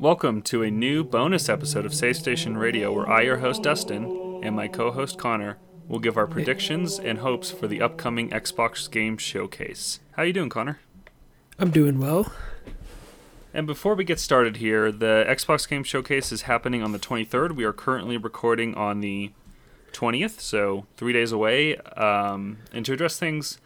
Welcome to a new bonus episode of Safe Station Radio, where I, your host Dustin, and my co-host Connor will give our predictions and hopes for the upcoming Xbox Game Showcase. How you doing, Connor? I'm doing well. And before we get started here, the Xbox Game Showcase is happening on the 23rd. We are currently recording on the 20th, so three days away. Um, and to address things,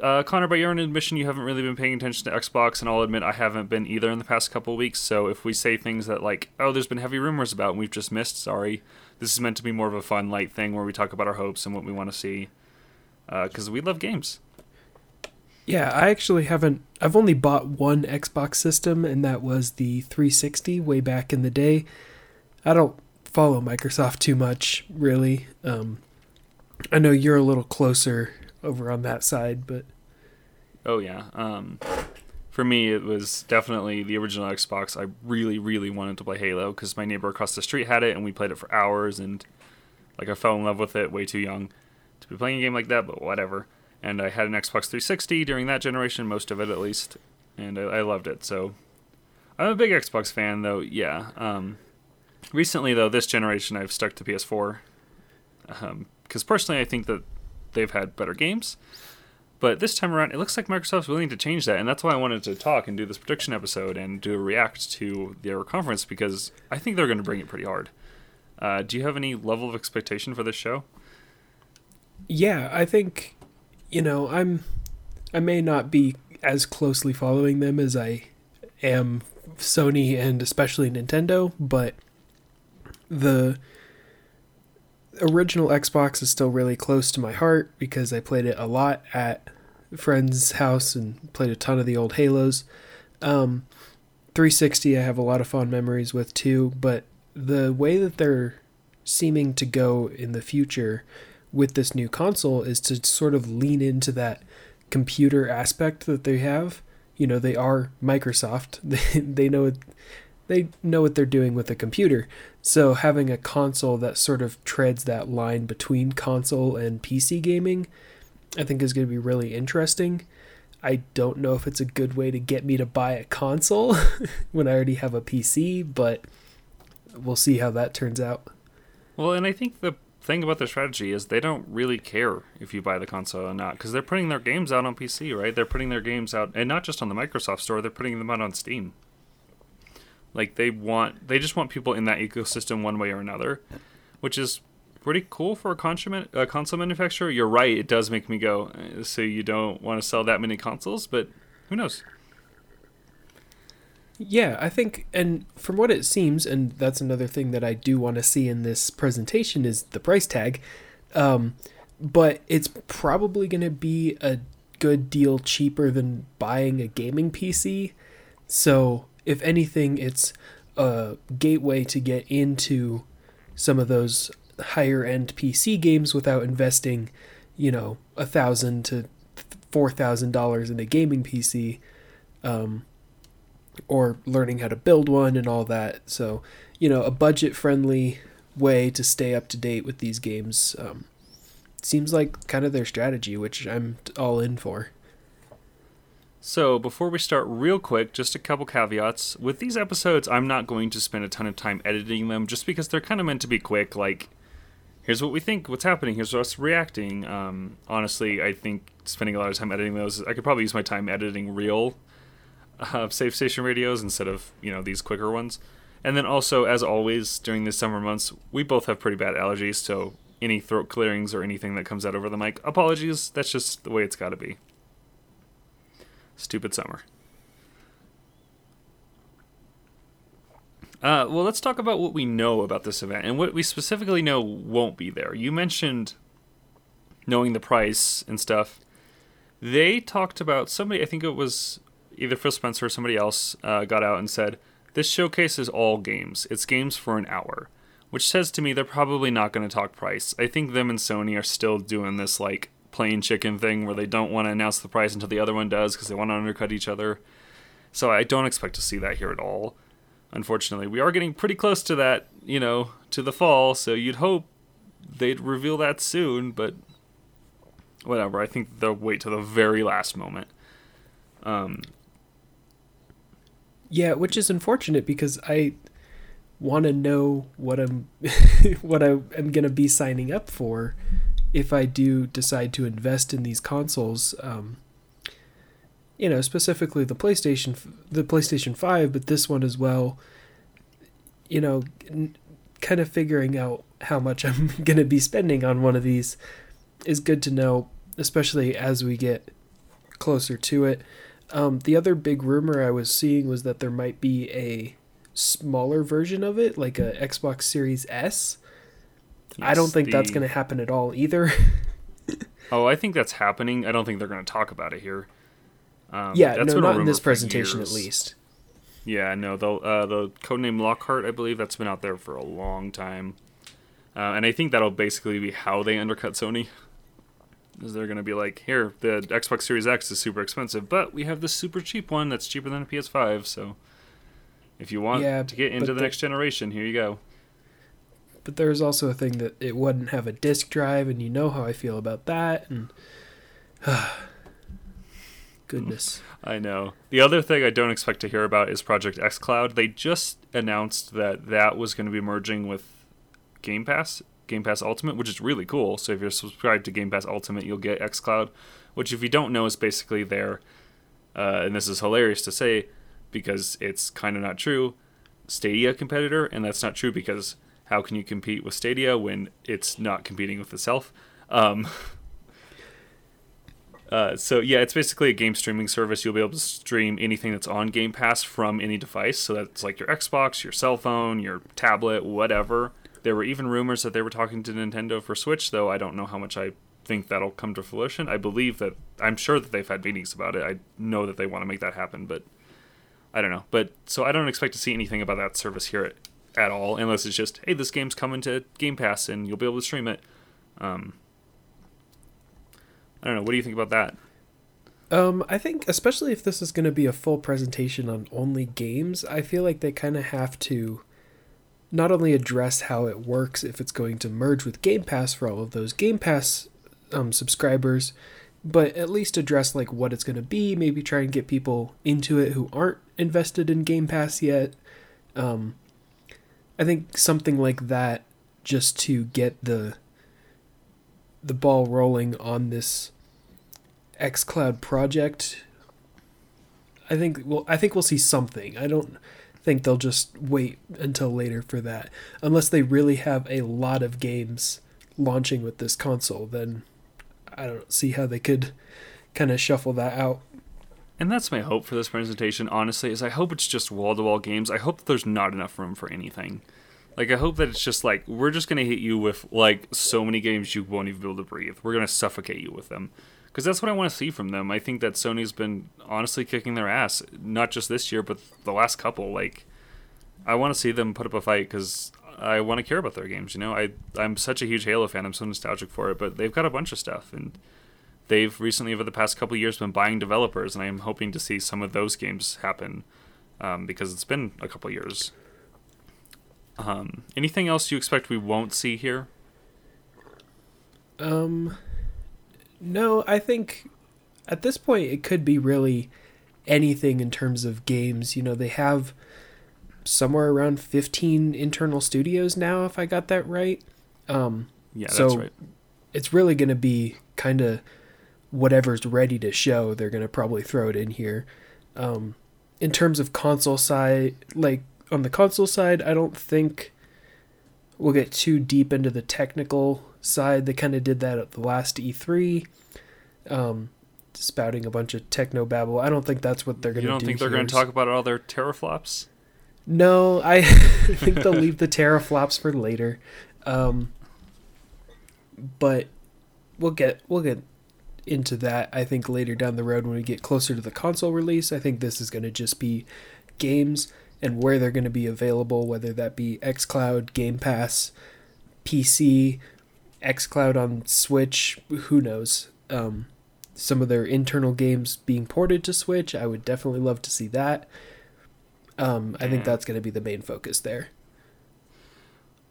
uh, Connor, by your own admission, you haven't really been paying attention to Xbox, and I'll admit I haven't been either in the past couple weeks. So if we say things that like, oh, there's been heavy rumors about, and we've just missed, sorry. This is meant to be more of a fun, light thing where we talk about our hopes and what we want to see, because uh, we love games. Yeah, I actually haven't. I've only bought one Xbox system, and that was the 360 way back in the day. I don't follow Microsoft too much, really. Um, I know you're a little closer over on that side, but oh yeah. Um, for me, it was definitely the original Xbox. I really, really wanted to play Halo because my neighbor across the street had it, and we played it for hours, and like I fell in love with it way too young to be playing a game like that. But whatever. And I had an Xbox 360 during that generation, most of it at least, and I, I loved it. So I'm a big Xbox fan, though. Yeah. Um, recently, though, this generation, I've stuck to PS4 because um, personally, I think that they've had better games. But this time around, it looks like Microsoft's willing to change that, and that's why I wanted to talk and do this prediction episode and do a react to their conference because I think they're going to bring it pretty hard. Uh, do you have any level of expectation for this show? Yeah, I think you know I'm I may not be as closely following them as I am Sony and especially Nintendo, but the original Xbox is still really close to my heart because I played it a lot at friend's house and played a ton of the old Halos. Um, 360 I have a lot of fond memories with too, but the way that they're seeming to go in the future with this new console is to sort of lean into that computer aspect that they have. You know, they are Microsoft. They they know they know what they're doing with a computer. So having a console that sort of treads that line between console and PC gaming, I think is going to be really interesting. I don't know if it's a good way to get me to buy a console when I already have a PC, but we'll see how that turns out. Well, and I think the thing about their strategy is they don't really care if you buy the console or not because they're putting their games out on PC, right? They're putting their games out, and not just on the Microsoft Store, they're putting them out on Steam. Like they want, they just want people in that ecosystem one way or another, which is pretty cool for a console, a console manufacturer. You're right; it does make me go. Uh, so you don't want to sell that many consoles, but who knows? Yeah, I think, and from what it seems, and that's another thing that I do want to see in this presentation is the price tag. Um, but it's probably going to be a good deal cheaper than buying a gaming PC. So if anything, it's a gateway to get into some of those higher end PC games without investing, you know, a thousand to four thousand dollars in a gaming PC, um, or learning how to build one and all that. So, you know, a budget friendly way to stay up to date with these games um, seems like kind of their strategy, which I'm all in for. So, before we start, real quick, just a couple caveats. With these episodes, I'm not going to spend a ton of time editing them just because they're kind of meant to be quick. Like, here's what we think, what's happening, here's us reacting. Um, honestly, I think spending a lot of time editing those, I could probably use my time editing real uh, Safe Station radios instead of, you know, these quicker ones. And then also, as always, during the summer months, we both have pretty bad allergies, so any throat clearings or anything that comes out over the mic, apologies, that's just the way it's got to be. Stupid summer. Uh, well, let's talk about what we know about this event and what we specifically know won't be there. You mentioned knowing the price and stuff. They talked about somebody, I think it was either Phil Spencer or somebody else, uh, got out and said, This showcase is all games. It's games for an hour. Which says to me they're probably not going to talk price. I think them and Sony are still doing this like plain chicken thing where they don't want to announce the price until the other one does because they want to undercut each other. So I don't expect to see that here at all. Unfortunately, we are getting pretty close to that, you know, to the fall, so you'd hope they'd reveal that soon, but whatever. I think they'll wait to the very last moment. Um, Yeah, which is unfortunate because I want to know what I'm what I am going to be signing up for if I do decide to invest in these consoles. Um, you know, specifically the PlayStation the PlayStation 5, but this one as well. You know, n- kind of figuring out how much I'm going to be spending on one of these is good to know, especially as we get closer to it. Um, the other big rumor I was seeing was that there might be a smaller version of it, like a Xbox Series S. Yes, I don't think the... that's going to happen at all either. oh, I think that's happening. I don't think they're going to talk about it here. Um, yeah, no, not in this presentation at least. Yeah, no, the uh, the codename Lockhart, I believe, that's been out there for a long time, uh, and I think that'll basically be how they undercut Sony. Is they're gonna be like, here, the Xbox Series X is super expensive, but we have this super cheap one that's cheaper than a PS5. So, if you want yeah, to get into the, the next generation, here you go. But there's also a thing that it wouldn't have a disk drive, and you know how I feel about that, and. goodness. I know. The other thing I don't expect to hear about is Project xCloud. They just announced that that was going to be merging with Game Pass, Game Pass Ultimate, which is really cool. So if you're subscribed to Game Pass Ultimate, you'll get xCloud, which if you don't know is basically their, uh, and this is hilarious to say because it's kind of not true, Stadia competitor, and that's not true because how can you compete with Stadia when it's not competing with itself? Um, Uh, so yeah, it's basically a game streaming service. You'll be able to stream anything that's on Game Pass from any device. So that's like your Xbox, your cell phone, your tablet, whatever. There were even rumors that they were talking to Nintendo for Switch, though I don't know how much I think that'll come to fruition. I believe that I'm sure that they've had meetings about it. I know that they want to make that happen, but I don't know. But so I don't expect to see anything about that service here at, at all, unless it's just hey, this game's coming to Game Pass and you'll be able to stream it. Um, I don't know. What do you think about that? Um, I think especially if this is going to be a full presentation on only games, I feel like they kind of have to not only address how it works if it's going to merge with Game Pass for all of those Game Pass um, subscribers, but at least address like what it's going to be. Maybe try and get people into it who aren't invested in Game Pass yet. Um, I think something like that just to get the the ball rolling on this xCloud project. I think well I think we'll see something. I don't think they'll just wait until later for that. Unless they really have a lot of games launching with this console, then I don't see how they could kind of shuffle that out. And that's my hope for this presentation, honestly, is I hope it's just wall to wall games. I hope that there's not enough room for anything. Like I hope that it's just like we're just gonna hit you with like so many games you won't even be able to breathe. We're gonna suffocate you with them, because that's what I want to see from them. I think that Sony's been honestly kicking their ass, not just this year, but the last couple. Like I want to see them put up a fight because I want to care about their games. You know, I I'm such a huge Halo fan. I'm so nostalgic for it, but they've got a bunch of stuff and. They've recently, over the past couple years, been buying developers, and I am hoping to see some of those games happen um, because it's been a couple years. Um, anything else you expect we won't see here? Um, no, I think at this point it could be really anything in terms of games. You know, they have somewhere around 15 internal studios now, if I got that right. Um, yeah, so that's right. It's really going to be kind of whatever's ready to show, they're going to probably throw it in here. Um, in terms of console side, like on the console side, I don't think we'll get too deep into the technical side. They kind of did that at the last E3, um, spouting a bunch of techno babble. I don't think that's what they're going to do. You don't think they're going to talk about all their teraflops? No, I think they'll leave the teraflops for later. Um, but we'll get we'll get into that. I think later down the road when we get closer to the console release. I think this is going to just be games and where they're going to be available, whether that be xCloud, Game Pass, PC, xCloud on Switch, who knows. Um, some of their internal games being ported to Switch, I would definitely love to see that. Um, I think that's going to be the main focus there.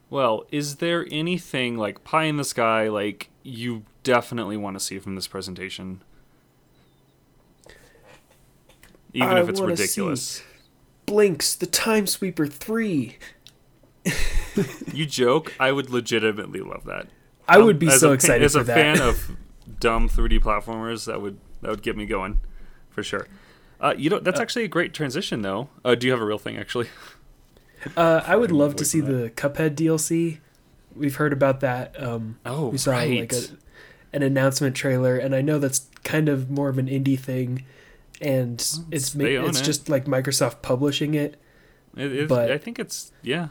Well, is there anything like pie in the sky like you definitely want to see from this presentation? Even I if it's ridiculous. See Blinx, the Time Sweeper 3. you joke. I would legitimately love that. I would Um, be as so a, excited as for a that. fan of dumb 3D platformers. That would that would get me going, for sure. Uh, you know, that's actually a great transition, though. Uh, do you have a real thing, actually? uh, I would love to see for the Cuphead DLC. We've heard about that. Um, Oh, we saw right. like a, an announcement trailer, and I know that's kind of more of an indie thing, and it's ma- it's it. just like Microsoft publishing it. It, it, But- I think it's yeah.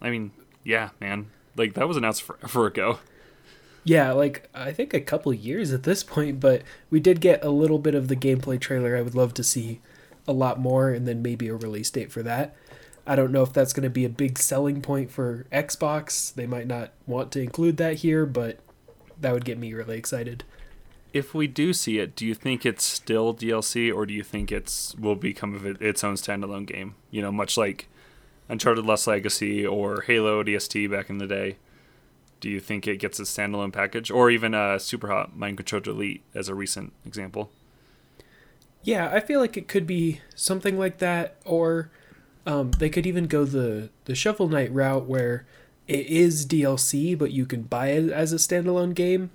I mean, yeah, man. Like that was announced forever ago. Yeah, like I think a couple years at this point, but we did get a little bit of the gameplay trailer. I would love to see a lot more, and then maybe a release date for that. I don't know if that's going to be a big selling point for Xbox. They might not want to include that here, but that would get me really excited. If we do see it, do you think it's still DLC, or do you think it's will become of it, its own standalone game? You know, much like Uncharted Lost Legacy or Halo ODST back in the day. Do you think it gets a standalone package, or even a Super Hot Mind Control Delete as a recent example? Yeah, I feel like it could be something like that, or um, they could even go the the Shovel Knight route where it is DLC, but you can buy it as a standalone game.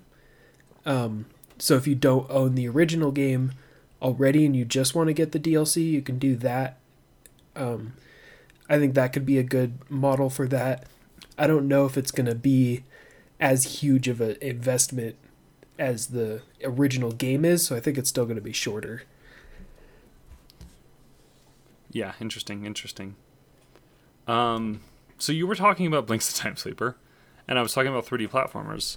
Um, so if you don't own the original game already and you just want to get the DLC, you can do that. Um, I think that could be a good model for that. I don't know if it's going to be as huge of an investment as the original game is, so I think it's still going to be shorter. Yeah, interesting, interesting. Um, so you were talking about Blinx the Time Sweeper, and I was talking about 3D platformers.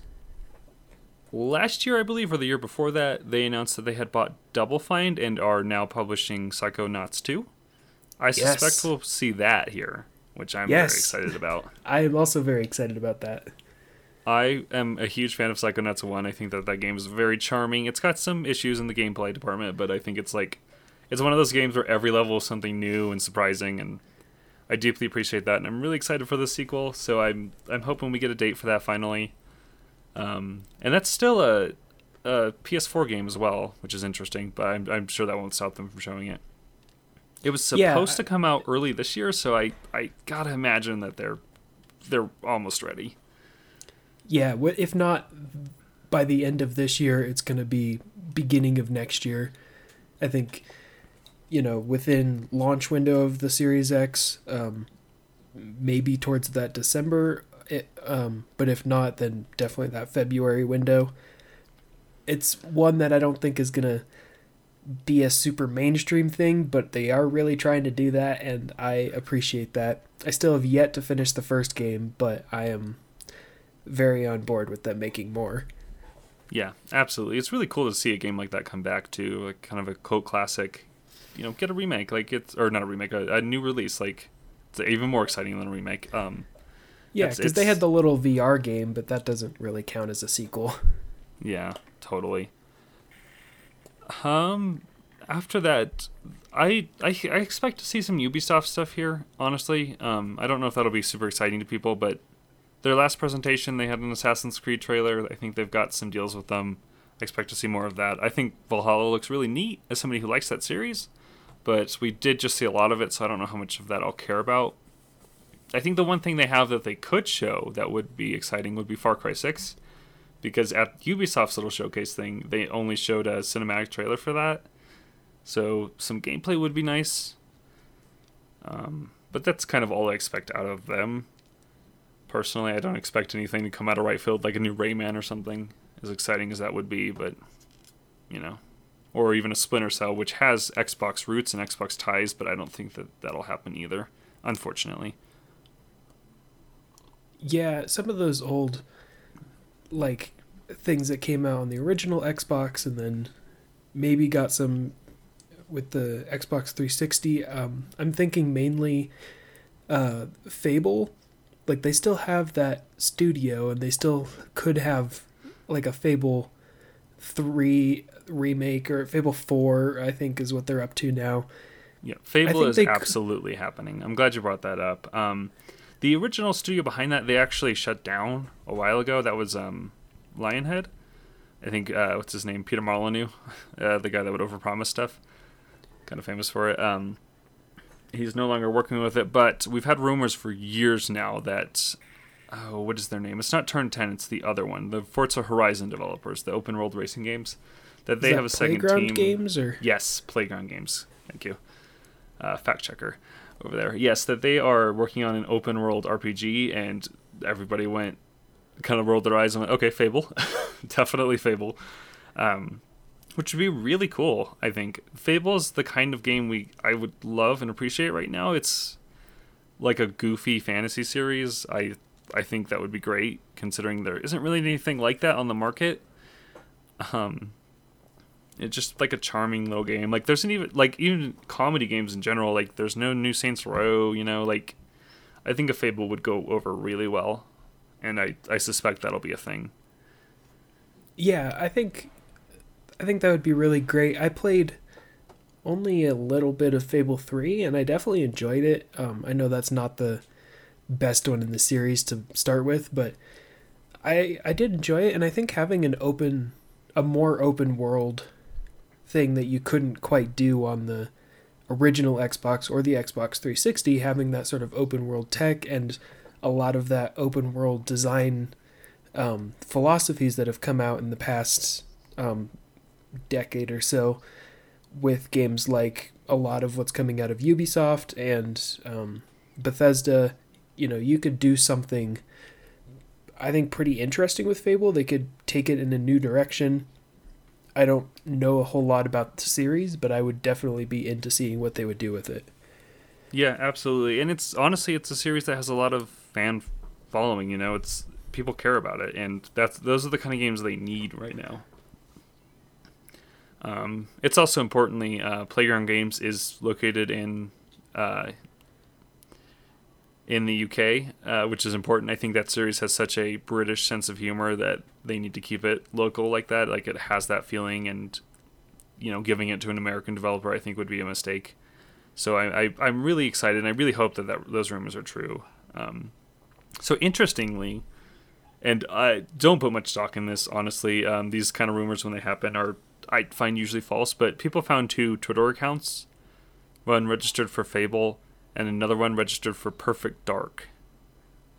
Last year, I believe, or the year before that, they announced that they had bought Double Fine and are now publishing Psychonauts 2. I suspect we'll see that here, which I'm Yes. very excited about. I am also very excited about that. I am a huge fan of Psychonauts 1. I think that that game is very charming. It's got some issues in the gameplay department, but I think it's like it's one of those games where every level is something new and surprising and I deeply appreciate that and I'm really excited for the sequel. So I'm I'm hoping we get a date for that finally. Um, and that's still a, a PS4 game as well, which is interesting, but I'm I'm sure that won't stop them from showing it. It was supposed Yeah. to come out early this year, so I I got to imagine that they're they're almost ready. Yeah, if not by the end of this year, it's to be beginning of next year. I think, you know, within launch window of the Series X, um, maybe towards that December. It, um, but if not, then definitely that February window. It's one that I don't think is going to be a super mainstream thing, but they are really trying to do that, and I appreciate that. I still have yet to finish the first game, but I am very on board with them making more. Yeah, absolutely. It's really cool to see a game like that come back to like kind of a cult classic. You know, get a remake like it's or not a remake, a, a new release. Like it's even more exciting than a remake. Um, Yeah, because they had the little VR game, but that doesn't really count as a sequel. yeah, totally. Um, after that, I, I I expect to see some Ubisoft stuff here. Honestly, um, I don't know if that'll be super exciting to people, but their last presentation they had an Assassin's Creed trailer. I think they've got some deals with them. I expect to see more of that. I think Valhalla looks really neat as somebody who likes that series, but we did just see a lot of it, so I don't know how much of that I'll care about. I think the one thing they have that they could show that would be exciting would be Far Cry 6 because at Ubisoft's little showcase thing, they only showed a cinematic trailer for that. So some gameplay would be nice. Um, but that's kind of all I expect out of them. Personally, I don't expect anything to come out of right field like a new Rayman or something, as exciting as that would be, but, you know. Or even a Splinter Cell, which has Xbox roots and Xbox ties, but I don't think that that'll happen either, unfortunately. Yeah, some of those old, like, things that came out on the original Xbox and then maybe got some with the Xbox 360. Um, I'm thinking mainly uh, Fable. Like, they still have that studio and they still could have, like, a Fable 3 remake or Fable 4, I think, is what they're up to now. Yeah, Fable is c- absolutely happening. I'm glad you brought that up. Um, the original studio behind that, they actually shut down a while ago. That was um, Lionhead. I think uh, what's his name, Peter Molyneux, uh, the guy that would overpromise stuff. Kind of famous for it. Um, he's no longer working with it. But we've had rumors for years now that oh, what is their name? It's not Turn Ten. It's the other one, the Forza Horizon developers, the open world racing games. That they Is have a second Playground team. games or Yes, Playground Games. Thank you. Uh, fact checker over there. Yes, that they are working on an open world RPG, and everybody went, kind of rolled their eyes and went, okay, Fable. Definitely Fable. Um, which would be really cool, I think. Fable is the kind of game we I would love and appreciate right now. It's like a goofy fantasy series. I I think that would be great, considering there isn't really anything like that on the market. Um, it's just like a charming little game. Like there's an even like even comedy games in general. Like there's no new Saints Row. You know, like I think a Fable would go over really well, and I I suspect that'll be a thing. Yeah, I think I think that would be really great. I played only a little bit of Fable 3 and I definitely enjoyed it. Um, I know that's not the best one in the series to start with, but I I did enjoy it and I think having an open a more open world thing that you couldn't quite do on the original Xbox or the Xbox 360 having that sort of open world tech and a lot of that open world design um, philosophies that have come out in the past um, decade or so with games like a lot of what's coming out of Ubisoft and um, Bethesda. You know, you could do something, I think, pretty interesting with Fable. They could take it in a new direction. I don't know a whole lot about the series, but I would definitely be into seeing what they would do with it. Yeah, absolutely. And it's honestly it's a series that has a lot of fan following, you know. It's people care about it and that's those are the kind of games they need right now. Um, it's also importantly uh, Playground Games is located in uh, in the UK, uh, which is important. I think that series has such a British sense of humor that they need to keep it local like that. Like it has that feeling, and you know, giving it to an American developer, I think would be a mistake. So I, I I'm really excited, and I really hope that, that those rumors are true. Um, so interestingly, and I don't put much stock in this, honestly. Um, these kind of rumors when they happen are I find usually false, but people found two Twitter accounts, one registered for Fable and another one registered for Perfect Dark.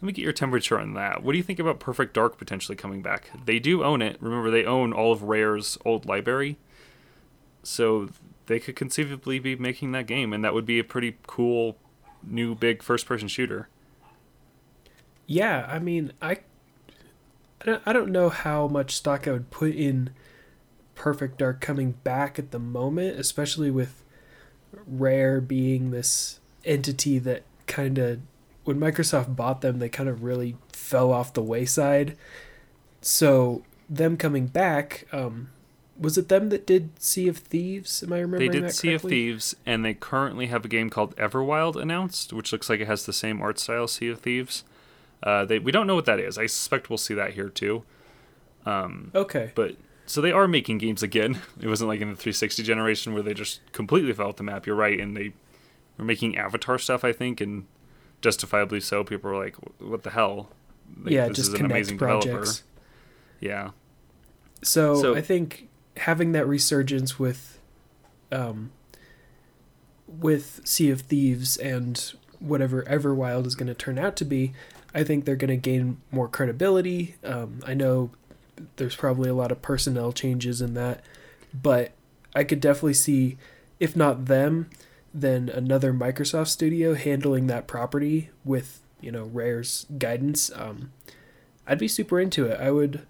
Let me get your temperature on that. What do you think about Perfect Dark potentially coming back? They do own it. Remember, they own all of Rare's old library. So they could conceivably be making that game, and that would be a pretty cool new big first person shooter. Yeah, I mean, I, I don't, know how much stock I would put in Perfect Dark coming back at the moment, especially with Rare being this entity that kind of, when Microsoft bought them, they kind of really fell off the wayside. So them coming back, um, was it them that did Sea of Thieves? Am I remembering They did Sea of? Thieves, and they currently have a game called Everwild announced, which looks like it has the same art style Sea of Thieves. Uh, they we don't know what that is. I suspect we'll see that here too. Um, Okay. but so they are making games again. It wasn't like in the 360 generation where they just completely fell off the map. You're right, and they were making Avatar stuff, I think, and justifiably so. People were like, "What the hell?" Like, yeah, this just is an Kinect amazing projects. developer. Yeah, So, So- I think having that resurgence with, um, with Sea of Thieves and whatever Everwild is going to turn out to be, I think they're going to gain more credibility. Um, I know there's probably a lot of personnel changes in that, but I could definitely see, if not them, then another Microsoft studio handling that property with you know Rare's guidance. Um, I'd be super into it. I would.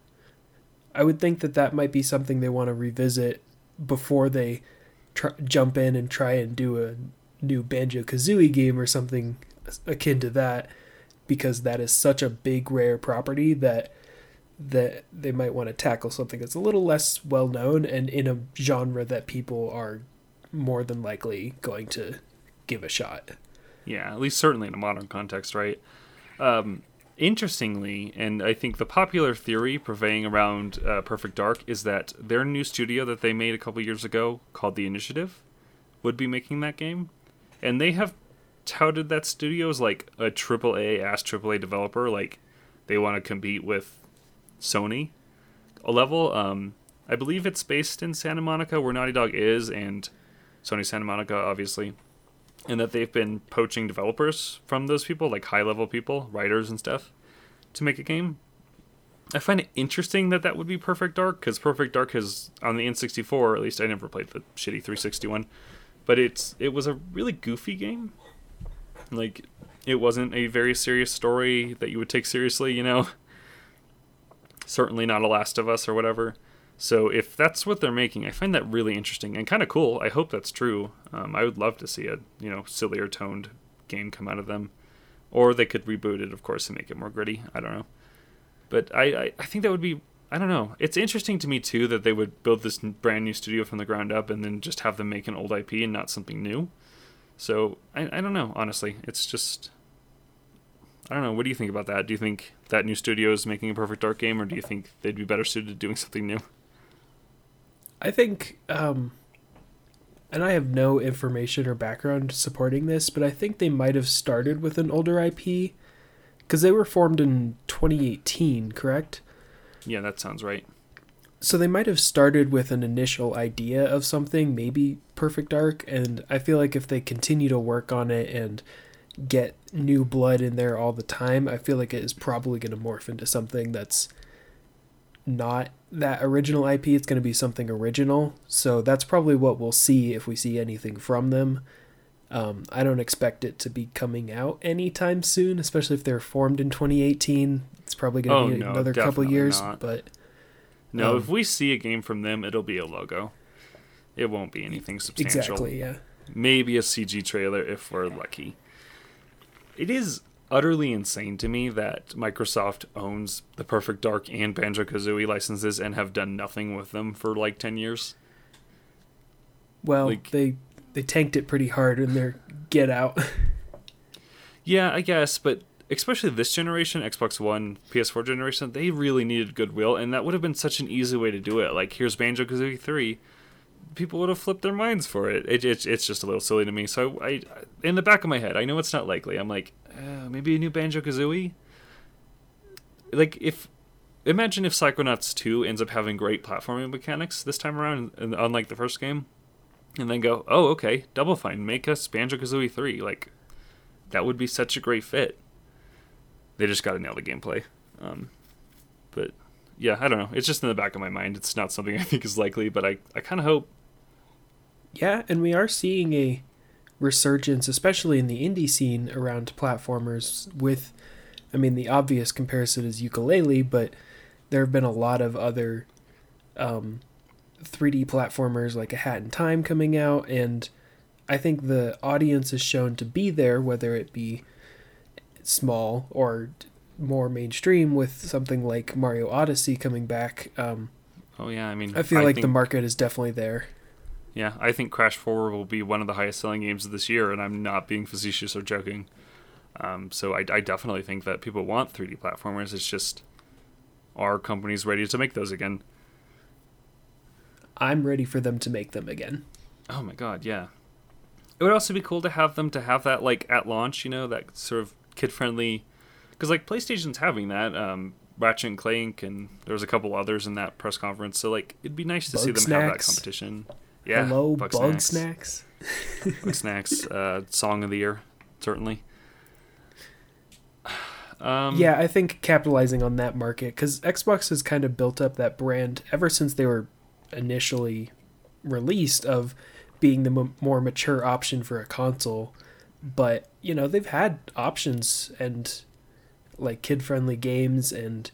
I would think that that might be something they want to revisit before they tr- jump in and try and do a new Banjo Kazooie game or something akin to that, because that is such a big rare property that that they might want to tackle something that's a little less well known and in a genre that people are more than likely going to give a shot. yeah. At least certainly in a modern context, right? Um, interestingly, and I think the popular theory prevailing around uh, Perfect Dark is that their new studio that they made a couple years ago, called The Initiative, would be making that game, and they have touted that studio as like a triple A ass triple A developer. Like they want to compete with Sony a level. Um, I believe it's based in Santa Monica, where Naughty Dog is, and Sony Santa Monica, obviously. and that they've been poaching developers from those people, like high level people, writers and stuff, to make a game. I find it interesting that that would be Perfect Dark because Perfect Dark has on the N64. At least I never played the shitty 360 one, but it's it was a really goofy game. Like it wasn't a very serious story that you would take seriously, you know. Certainly not a Last of Us or whatever. So if that's what they're making, I find that really interesting and kind of cool. I hope that's true. Um, I would love to see a you know sillier toned game come out of them, or they could reboot it, of course, and make it more gritty. I don't know, but I I, I think that would be I don't know. It's interesting to me too that they would build this brand new studio from the ground up and then just have them make an old IP and not something new. So I I don't know. Honestly, it's just I don't know. What do you think about that? Do you think that new studio is making a perfect dark game, or do you think they'd be better suited to doing something new? I think, um, and I have no information or background supporting this, but I think they might have started with an older IP because they were formed in 2018, correct? Yeah, that sounds right. So they might have started with an initial idea of something, maybe Perfect Dark, and I feel like if they continue to work on it and get new blood in there all the time, I feel like it is probably going to morph into something that's not that original IP. It's going to be something original. So that's probably what we'll see if we see anything from them. Um, I don't expect it to be coming out anytime soon, especially if they're formed in 2018. It's probably going to Oh, be no, another couple years, not. but No, Um, if we see a game from them, it'll be a logo. It won't be anything substantial. exactly, yeah. Maybe a CG trailer if we're lucky. It is utterly insane to me that Microsoft owns the Perfect Dark and Banjo Kazooie licenses and have done nothing with them for like 10 years. Well, Like- they they tanked it pretty hard in their Get Out. Yeah, I guess, but especially this generation, Xbox One, PS4 generation, they really needed goodwill, and that would have been such an easy way to do it. Like, here's Banjo Kazooie 3. People would have flipped their minds for it. it, it it's just a little silly to me. So, I, in the back of my head, I know it's not likely. I'm like, uh, maybe a new Banjo Kazooie? Like, if. Imagine if Psychonauts 2 ends up having great platforming mechanics this time around, and unlike the first game, and then go, oh, okay, Double Fine, make us Banjo Kazooie 3. Like, that would be such a great fit. They just got to nail the gameplay. Um, but yeah, I don't know. It's just in the back of my mind. It's not something I think is likely, but I, I kind of hope. Yeah, and we are seeing a resurgence, especially in the indie scene around platformers. With, I mean, the obvious comparison is Yooka-Laylee, but there have been a lot of other um, 3D platformers like A Hat in Time coming out, and I think the audience is shown to be there, whether it be small or more mainstream, with something like Mario Odyssey coming back. Um, Oh yeah, I mean, I feel like the market is definitely there. Yeah, I think Crash Forward will be one of the highest selling games of this year, and I'm not being facetious or joking. Um, so I, I definitely think that people want 3D platformers. It's just, are companies ready to make those again? I'm ready for them to make them again. Oh my god, yeah. It would also be cool to have them to have that like at launch, you know, that sort of kid friendly, because like PlayStation's having that. Um, Ratchet and Clank, and there was a couple others in that press conference. So like, it'd be nice to see Bug them have that Snacks. competition. Yeah, Hello, Bug bug, Snacks. snacks. Bugsnax, uh, song of the year, certainly. Um, yeah, I think capitalizing on that market because Xbox has kind of built up that brand ever since they were initially released of being the m- more mature option for a console. But you know they've had options and like kid friendly games and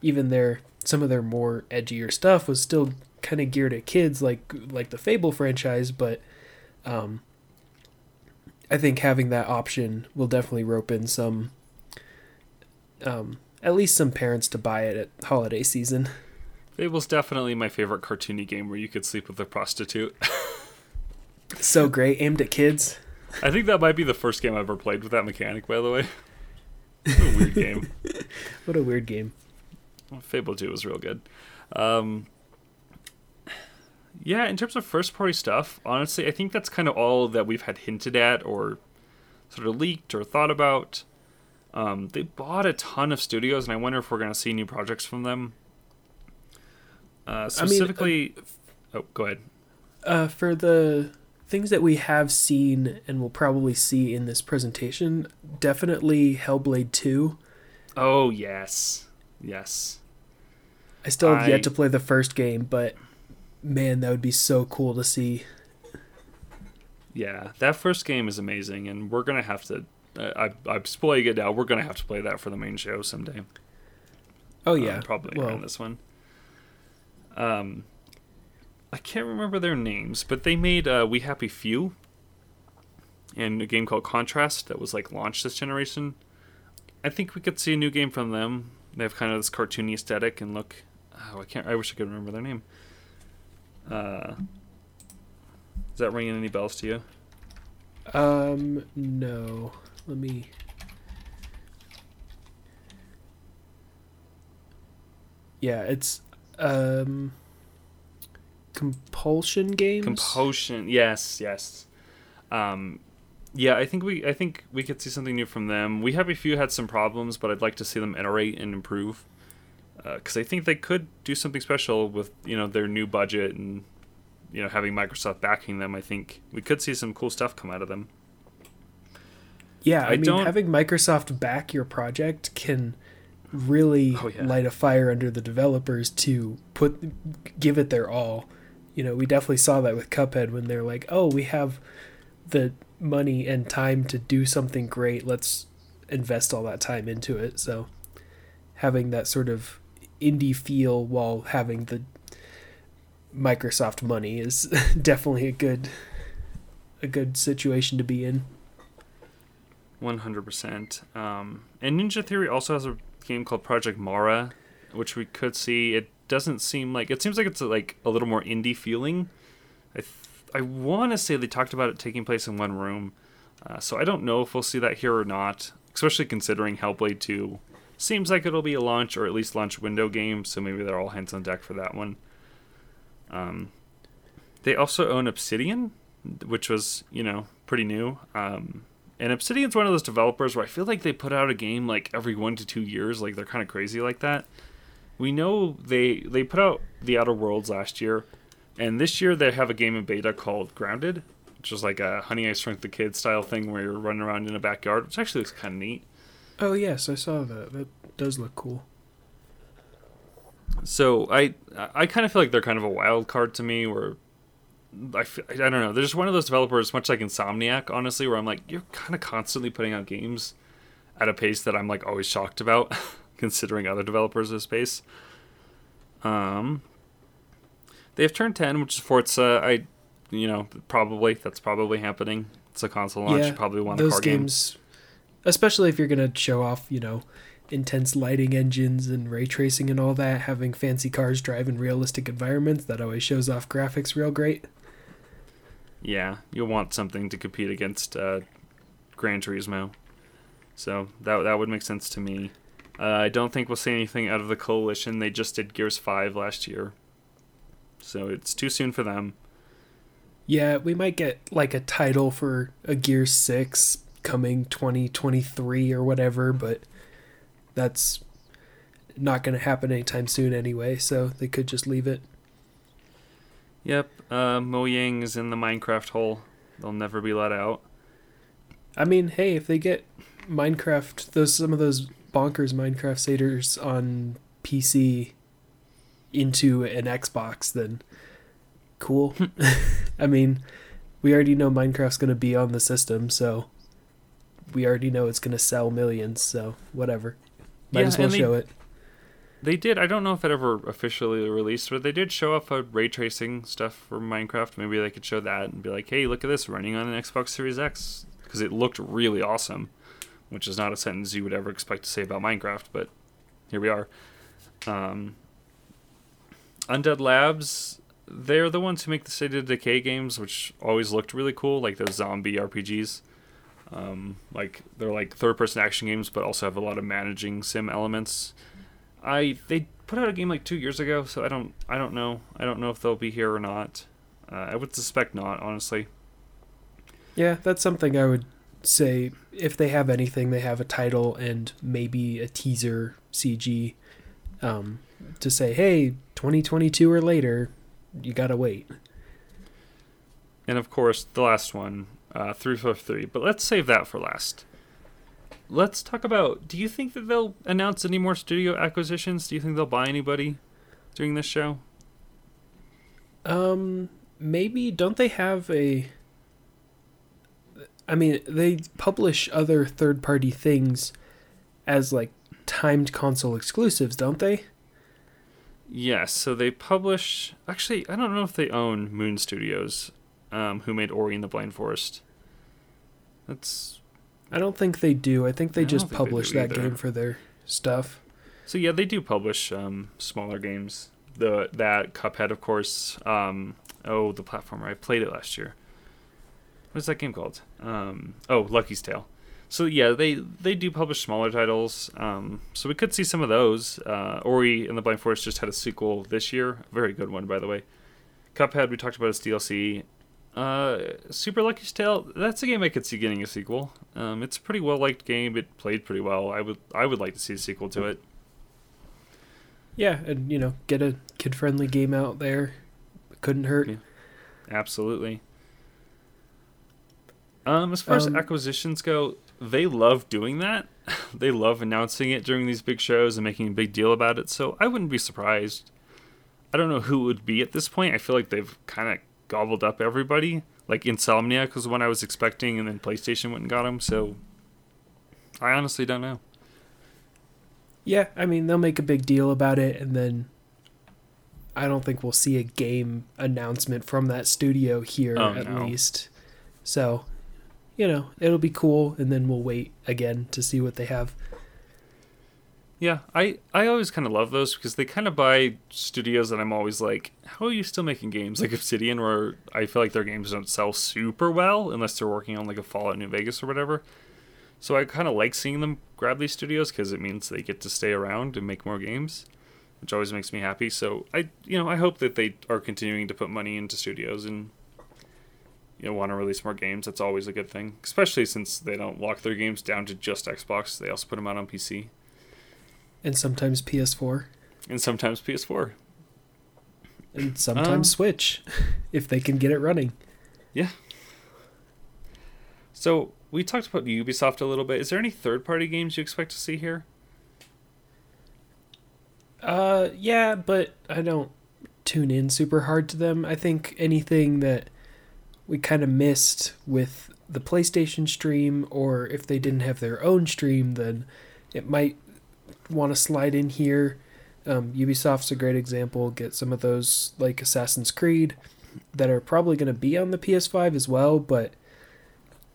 even their some of their more edgier stuff was still kind of geared at kids like like the Fable franchise, but um, I think having that option will definitely rope in some um, at least some parents to buy it at holiday season. Fable's definitely my favorite cartoony game where you could sleep with a prostitute. So great, aimed at kids. I think that might be the first game I ever played with that mechanic, by the way. What a weird game. What a weird game. Fable 2 was real good. Um, yeah, in terms of first party stuff, honestly, I think that's kind of all that we've had hinted at or sort of leaked or thought about. Um, they bought a ton of studios, and I wonder if we're going to see new projects from them. Uh, specifically, oh, go ahead. Uh, for the things that we have seen and will probably see in this presentation definitely Hellblade 2. Oh, yes. Yes. I still have I- yet to play the first game, but man, that would be so cool to see. Yeah, that first game is amazing, and we're gonna have to. I, I, I'm spoiling it now. We're gonna have to play that for the main show someday. Oh Um, yeah, probably well, around this one. Um, I can't remember their names, but they made uh, We Happy Few, and a game called Contrast that was like launched this generation. I think we could see a new game from them. They have kind of this cartoony aesthetic and look. Oh, I can't. I wish I could remember their name. Uh, is that ringing any bells to you? Um, no. Let me. Yeah, it's um compulsion games. Compulsion. Yes, yes. Um, yeah, I think we I think we could see something new from them. We Happy Few had some problems, but I'd like to see them iterate and improve. Uh, because I think they could do something special with you know their new budget and you know having Microsoft backing them. I think we could see some cool stuff come out of them. Yeah, I, I mean, don't- having Microsoft back your project can really Oh, yeah. light a fire under the developers to put give it their all. You know, we definitely saw that with Cuphead when they're like, "Oh, we have the money and time to do something great. Let's invest all that time into it." So, having that sort of indie feel while having the Microsoft money is definitely a good a good situation to be in. One hundred percent. Um, and Ninja Theory also has a game called Project Mara, which we could see. It doesn't seem like it seems like it's like a little more indie feeling. I th- I want to say they talked about it taking place in one room, uh, so I don't know if we'll see that here or not. Especially considering Hellblade Two seems like it'll be a launch or at least launch window game, so maybe they're all hands on deck for that one. Um, they also own Obsidian, which was you know pretty new. Um, and Obsidian's one of those developers where I feel like they put out a game like every one to two years. Like they're kind of crazy like that. We know they they put out The Outer Worlds last year, and this year they have a game in beta called Grounded, which is like a Honey I Shrunk the Kid style thing where you're running around in a backyard, which actually looks kind of neat. Oh yes, I saw that. That does look cool. So I I kind of feel like they're kind of a wild card to me, where I feel, I don't know. They're just one of those developers, much like Insomniac, honestly, where I'm like, you're kind of constantly putting out games at a pace that I'm like always shocked about, considering other developers of space. Um, they have Turn 10, which is Forza. I, you know, probably that's probably happening. It's a console launch. yeah, you probably want a those car game. Especially if you're gonna show off, you know, intense lighting engines and ray tracing and all that. Having fancy cars drive in realistic environments that always shows off graphics real great. Yeah, you'll want something to compete against uh, Gran Turismo. So that that would make sense to me. Uh, I don't think we'll see anything out of the coalition. They just did Gears Five last year, so it's too soon for them. Yeah, we might get like a title for a Gear Six coming 2023 or whatever, but that's not gonna happen anytime soon anyway. So they could just leave it. Yep, uh, Mojang is in the Minecraft hole. They'll never be let out. I mean, hey, if they get Minecraft, those some of those bonkers Minecraft shaders on PC into an Xbox, then cool. I mean, we already know Minecraft's going to be on the system, so we already know it's going to sell millions. So whatever, might Yeah, as well and they- show it. They did. I don't know if it ever officially released, but they did show off a ray tracing stuff for Minecraft. Maybe they could show that and be like, "Hey, look at this running on an Xbox Series X," because it looked really awesome. Which is not a sentence you would ever expect to say about Minecraft, but here we are. Um, Undead Labs, they're the ones who make the State of Decay games, which always looked really cool, like those zombie RPGs. Um, like they're like third-person action games, but also have a lot of managing sim elements. I they put out a game like two years ago, so I don't I don't know I don't know if they'll be here or not. Uh, I would suspect not, honestly. Yeah, that's something I would say. If they have anything, they have a title and maybe a teaser CG um, to say, hey, 2022 or later, you gotta wait. and of course the last one, uh, 343. But let's save that for last. Let's talk about. Do you think that they'll announce any more studio acquisitions? Do you think they'll buy anybody during this show? Um, maybe don't they have a? I mean, they publish other third-party things as like timed console exclusives, don't they? Yes. So they publish. Actually, I don't know if they own Moon Studios, um, who made Ori and the Blind Forest. That's I don't think they do. I think they I just think they publish do that either. game for their stuff. So yeah, they do publish um, smaller games. The that Cuphead, of course. Um, oh, the platformer. I played it last year. What's that game called? Um, oh, Lucky's Tale. So yeah, they they do publish smaller titles. Um, so we could see some of those. Uh, Ori and the Blind Forest just had a sequel this year. A very good one, by the way. Cuphead, we talked about as DLC. Uh, Super Lucky's Tale. That's a game I could see getting a sequel. Um, it's a pretty well liked game. It played pretty well. I would I would like to see a sequel to it. Yeah, and you know, get a kid-friendly game out there. Couldn't hurt. Yeah. Absolutely. Um, as far as Um, acquisitions go, they love doing that. they love announcing it during these big shows and making a big deal about it. So I wouldn't be surprised. I don't know who it would be at this point. I feel like they've kind of gobbled up everybody. Like Insomniac was the one I was expecting, and then PlayStation went and got him. So I honestly don't know. Yeah, I mean, they'll make a big deal about it, and then I don't think we'll see a game announcement from that studio here Oh, at no. least. So, you know, it'll be cool, and then we'll wait again to see what they have. Yeah, I, I always kind of love those because they kind of buy studios that I'm always like, how are you still making games like Obsidian, where I feel like their games don't sell super well unless they're working on like a Fallout New Vegas or whatever. So I kind of like seeing them grab these studios because it means they get to stay around and make more games, which always makes me happy. So I, you know, I hope that they are continuing to put money into studios and you know want to release more games. That's always a good thing, especially since they don't lock their games down to just Xbox. They also put them out on PC And sometimes PS4, and sometimes PS4. and sometimes Um, Switch, if they can get it running. Yeah. So we talked about Ubisoft a little bit. Is there any third-party games you expect to see here? Uh, yeah, but I don't tune in super hard to them. I think anything that we kind of missed with the PlayStation stream, or if they didn't have their own stream, then it might want to slide in here. Um, Ubisoft's a great example. Get some of those like Assassin's Creed that are probably going to be on the PS5 as well, but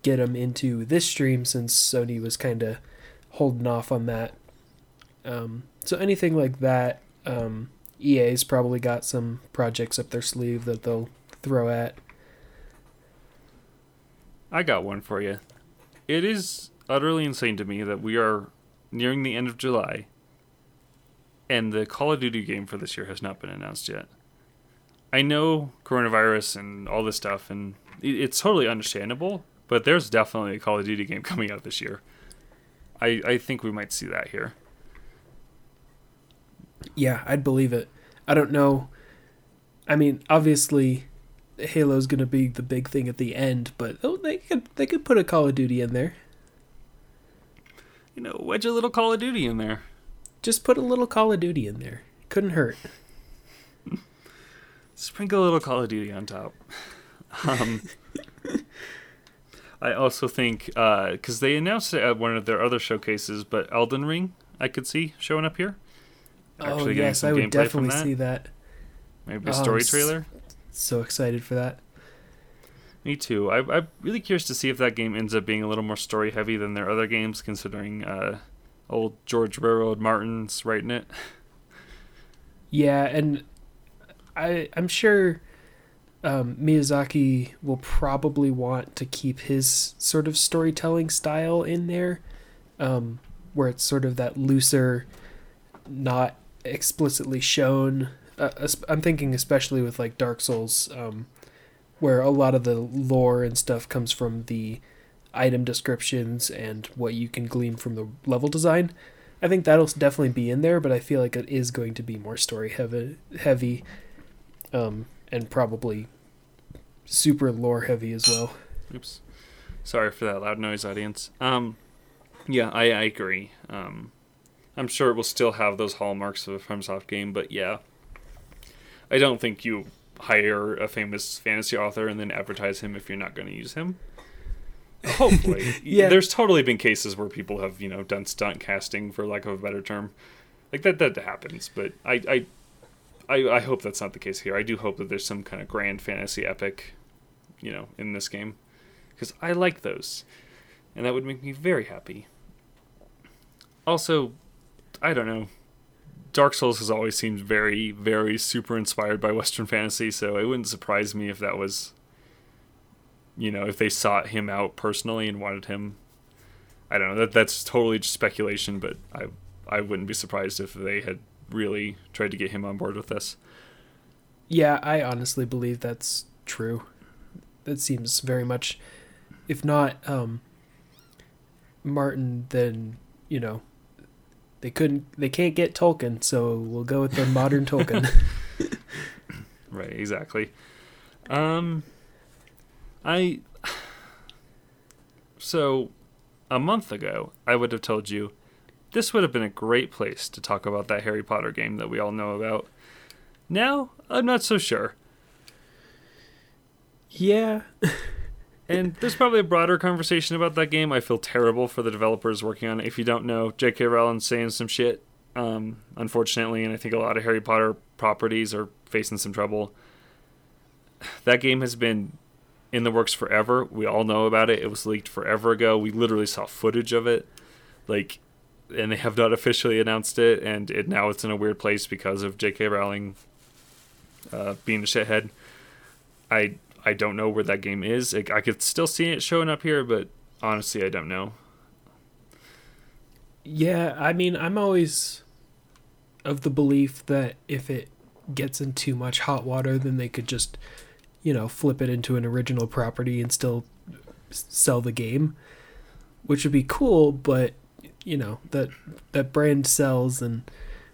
get them into this stream since Sony was kind of holding off on that. Um, so anything like that, um, EA's probably got some projects up their sleeve that they'll throw at. I got one for you. It is utterly insane to me that we are nearing the end of July and the Call of Duty game for this year has not been announced yet. I know coronavirus and all this stuff, and it's totally understandable, but there's definitely a Call of Duty game coming out this year. I, I think we might see that here. Yeah, I'd believe it. I don't know. I mean, obviously, Halo's gonna be the big thing at the end, but oh, they could they could put a Call of Duty in there. You know, wedge a little Call of Duty in there. Just put a little Call of Duty in there. Couldn't hurt. Sprinkle a little Call of Duty on top. Um, I also think because they announced it at one of their other showcases, but Elden Ring I could see showing up here. oh Actually getting yes, I would definitely that. see that. Maybe a Oh, story trailer. So excited for that. Me too. I, I'm really curious to see if that game ends up being a little more story heavy than their other games, considering uh, old George Railroad Martin's writing it. Yeah, and I I'm sure um, Miyazaki will probably want to keep his sort of storytelling style in there, um, where it's sort of that looser, not explicitly shown. Uh, I'm thinking especially with like Dark Souls, um, where a lot of the lore and stuff comes from the item descriptions and what you can glean from the level design. I think that'll definitely be in there, but I feel like it is going to be more story heavy, heavy, um, and probably super lore heavy as well. Oops. Sorry for that loud noise, audience. Um, yeah, I, I agree. Um, I'm sure it will still have those hallmarks of a FromSoft game, but yeah, I don't think you hire a famous fantasy author and then advertise him if you're not going to use him. Hopefully, Yeah. There's totally been cases where people have you know done stunt casting, for lack of a better term, like that. That happens, but I, I, I, I hope that's not the case here. I do hope that there's some kind of grand fantasy epic, you know, in this game, because I like those, and that would make me very happy. Also, I don't know. Dark Souls has always seemed very, very super inspired by Western fantasy, so it wouldn't surprise me if that was, you know, if they sought him out personally and wanted him. I don't know. That that's totally just speculation, but I I wouldn't be surprised if they had really tried to get him on board with this. Yeah, I honestly believe that's true. That seems very much, if not um, Martin, then you know, they couldn't, they can't get Tolkien, so we'll go with the modern Tolkien. Right, exactly. Um, I. So, a month ago, I would have told you this would have been a great place to talk about that Harry Potter game that we all know about. Now, I'm not so sure. yeah, And there's probably a broader conversation about that game. I feel terrible for the developers working on it. If you don't know, J.K. Rowling's saying some shit, um, unfortunately, and I think a lot of Harry Potter properties are facing some trouble. That game has been in the works forever. We all know about it. It was leaked forever ago. We literally saw footage of it, like, and they have not officially announced it. And it now it's in a weird place because of J.K. Rowling uh, being a shithead. I I don't know where that game is. Like, I could still see it showing up here, but honestly, I don't know. yeah. I mean, I'm always of the belief that if it gets in too much hot water, then they could just, you know, flip it into an original property and still sell the game, which would be cool. But you know that that brand sells and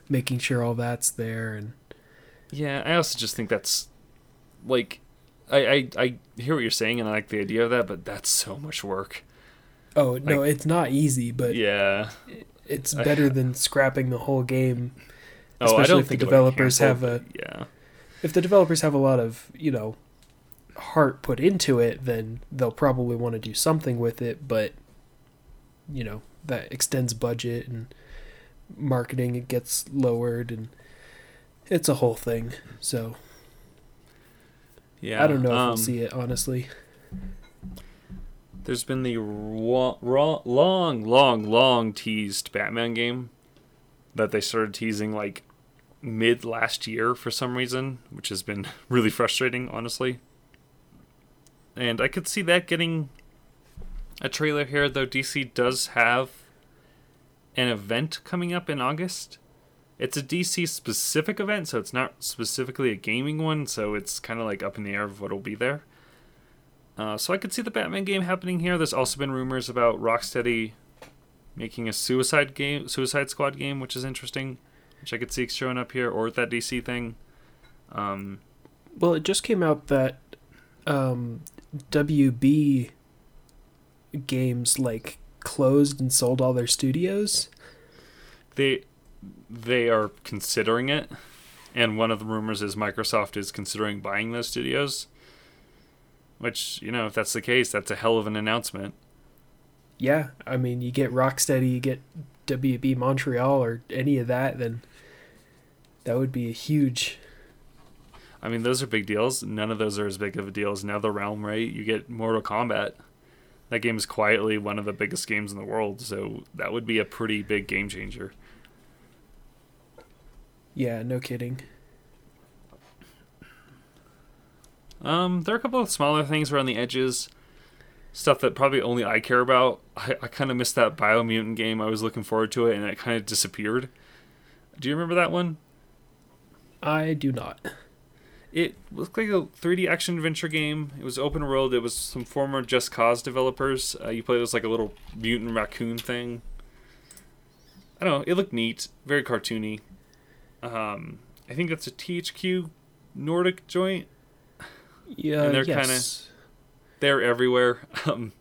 making sure all that's there and Yeah, I also just think that's like, I I, I hear what you're saying, and I like the idea of that, but that's so much work. oh no, it's not easy, but Yeah. it's I- better than scrapping the whole game. Oh, I Especially don't if the developers have a Yeah. If the developers have a lot of you know heart put into it, then they'll probably want to do something with it. But you know that extends budget and marketing. It gets lowered and it's a whole thing. So Yeah. I don't know if um, we'll see it honestly. There's been the raw, raw, long, long, long teased Batman game that they started teasing like mid last year for some reason, which has been really frustrating, honestly. And I could see that getting a trailer here, though DC does have an event coming up in August. It's a DC specific event, so it's not specifically a gaming one, so it's kind of like up in the air of what'll be there. Uh, so I could see the Batman game happening here. There's also been rumors about Rocksteady making a Suicide game, Suicide Squad game, which is interesting, which I could see showing up here, or that DC thing. Um, Well, it just came out that um, WB games like closed and sold all their studios. they they are considering it, and one of the rumors is Microsoft is considering buying those studios. Which you know, if that's the case, that's a hell of an announcement. Yeah, I mean, you get Rocksteady, you get WB Montreal, or any of that, then that would be a huge. I mean, those are big deals. None of those are as big of a deal as now the NetherRealm, right? You get Mortal Kombat. That game is quietly one of the biggest games in the world, so that would be a pretty big game changer. Yeah, no kidding. Um, there are a couple of smaller things around the edges, stuff that probably only I care about. I, I kind of missed that Biomutant game. I was looking forward to it, and it kind of disappeared. Do you remember that one? I do not. It looked like a 3D action adventure game. It was open world. It was some former Just Cause developers. Uh, you played as like a little mutant raccoon thing. I don't know. It looked neat, very cartoony. Um, I think that's a THQ Nordic joint. Yeah, And they're yes. they're everywhere. Um,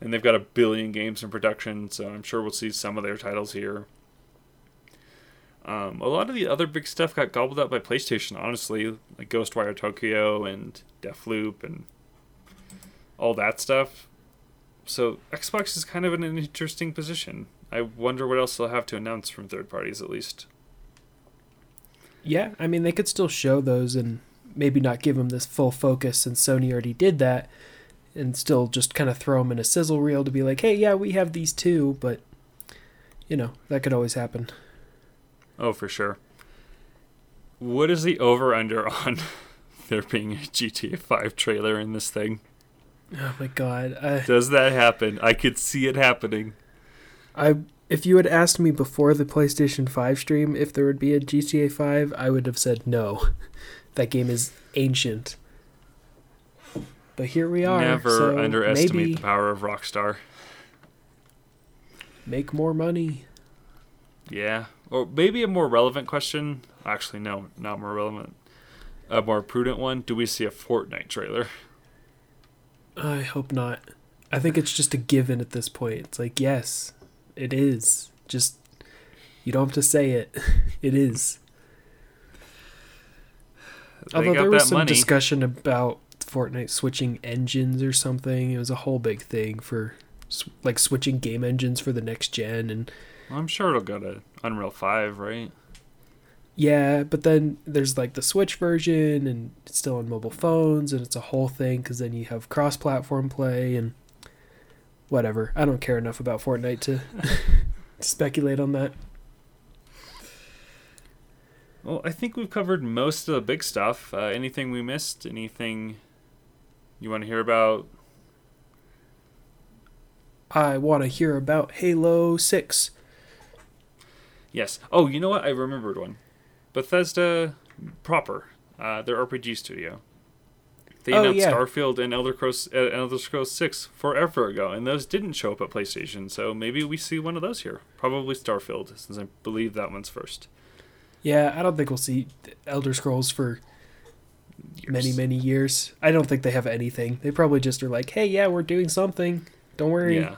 and they've got a billion games in production, so I'm sure we'll see some of their titles here. Um, a lot of the other big stuff got gobbled up by PlayStation, honestly, like Ghostwire Tokyo and Deathloop and all that stuff. So Xbox is kind of in an interesting position. I wonder what else they'll have to announce from third parties, at least. Yeah, I mean they could still show those and maybe not give them this full focus since Sony already did that, and still just kind of throw them in a sizzle reel to be like, hey, yeah, we have these too, but you know that could always happen. Oh, for sure. What is the over under on there being a GTA 5 trailer in this thing? Oh my god, I, Does that happen? I could see it happening. I if you had asked me before the PlayStation 5 stream if there would be a GTA 5, I would have said no. That game is ancient. But here we are. Never so underestimate the power of Rockstar. make more money. Yeah. Or maybe a more relevant question. Actually, no, not more relevant. A more prudent one. Do we see a Fortnite trailer? I hope not. I think it's just a given at this point. It's like, yes, it is. Just you don't have to say it. It is. They Although there was some money. discussion about Fortnite switching engines or something. It was a whole big thing for like switching game engines for the next gen and I'm sure it'll go to Unreal 5, right? yeah, but then there's like the Switch version and it's still on mobile phones and it's a whole thing cuz then you have cross-platform play and whatever. I don't care enough about Fortnite to, to speculate on that. Well, I think we've covered most of the big stuff. Uh, anything we missed? Anything you want to hear about? I want to hear about Halo 6. Yes. Oh, you know what? I remembered one. Bethesda proper, uh, their RPG studio. They Oh, announced yeah. Starfield and Elder Scrolls, uh, Elder Scrolls Six forever ago, and those didn't show up at PlayStation. So maybe we see one of those here. Probably Starfield, since I believe that one's first. Yeah, I don't think we'll see Elder Scrolls for many, Years. many years. I don't think they have anything. They probably just are like, hey, yeah, we're doing something. Don't worry. Yeah.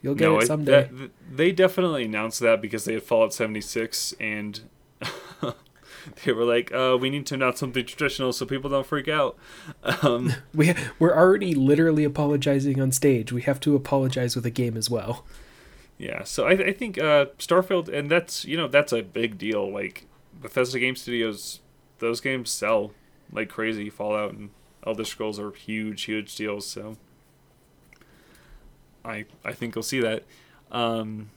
You'll get no, it I- someday. that- they definitely announced that because they had Fallout 76 and they were like, uh, we need to announce something traditional so people don't freak out. Um, we, we're already literally apologizing on stage. We have to apologize with a game as well. yeah, so I, I think uh, Starfield, and that's, you know, that's a big deal. Like, Bethesda Game Studios, those games sell like crazy. Fallout and Elder Scrolls are huge, huge deals, so I, I think we'll see that. Um,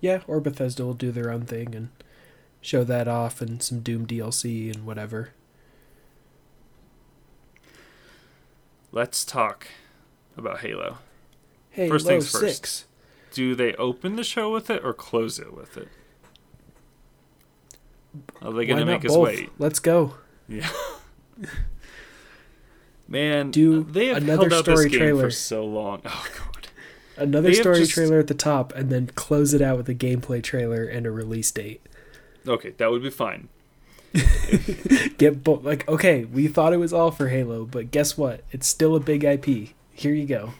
Yeah, or Bethesda will do their own thing and show that off and some Doom DLC and whatever. let's talk about Halo. Hey, First things first. 6. do they open the show with it or close it with it? Are they gonna make us both? wait? Let's go. Yeah. Man, Do they have another held out this story trailer. for so long. Oh god. Another They story just- trailer at the top and then close it out with a gameplay trailer and a release date. Okay, that would be fine. Get bo- like okay, we thought it was all for Halo, but guess what? It's still a big IP. Here you go.